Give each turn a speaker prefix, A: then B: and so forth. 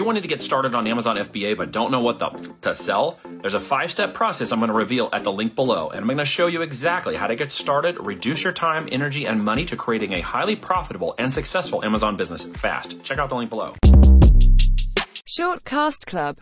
A: you wanted to get started on Amazon FBA but don't know what the, to sell, there's a five step process I'm going to reveal at the link below. And I'm going to show you exactly how to get started, reduce your time, energy, and money to creating a highly profitable and successful Amazon business fast. Check out the link below.
B: Shortcast Club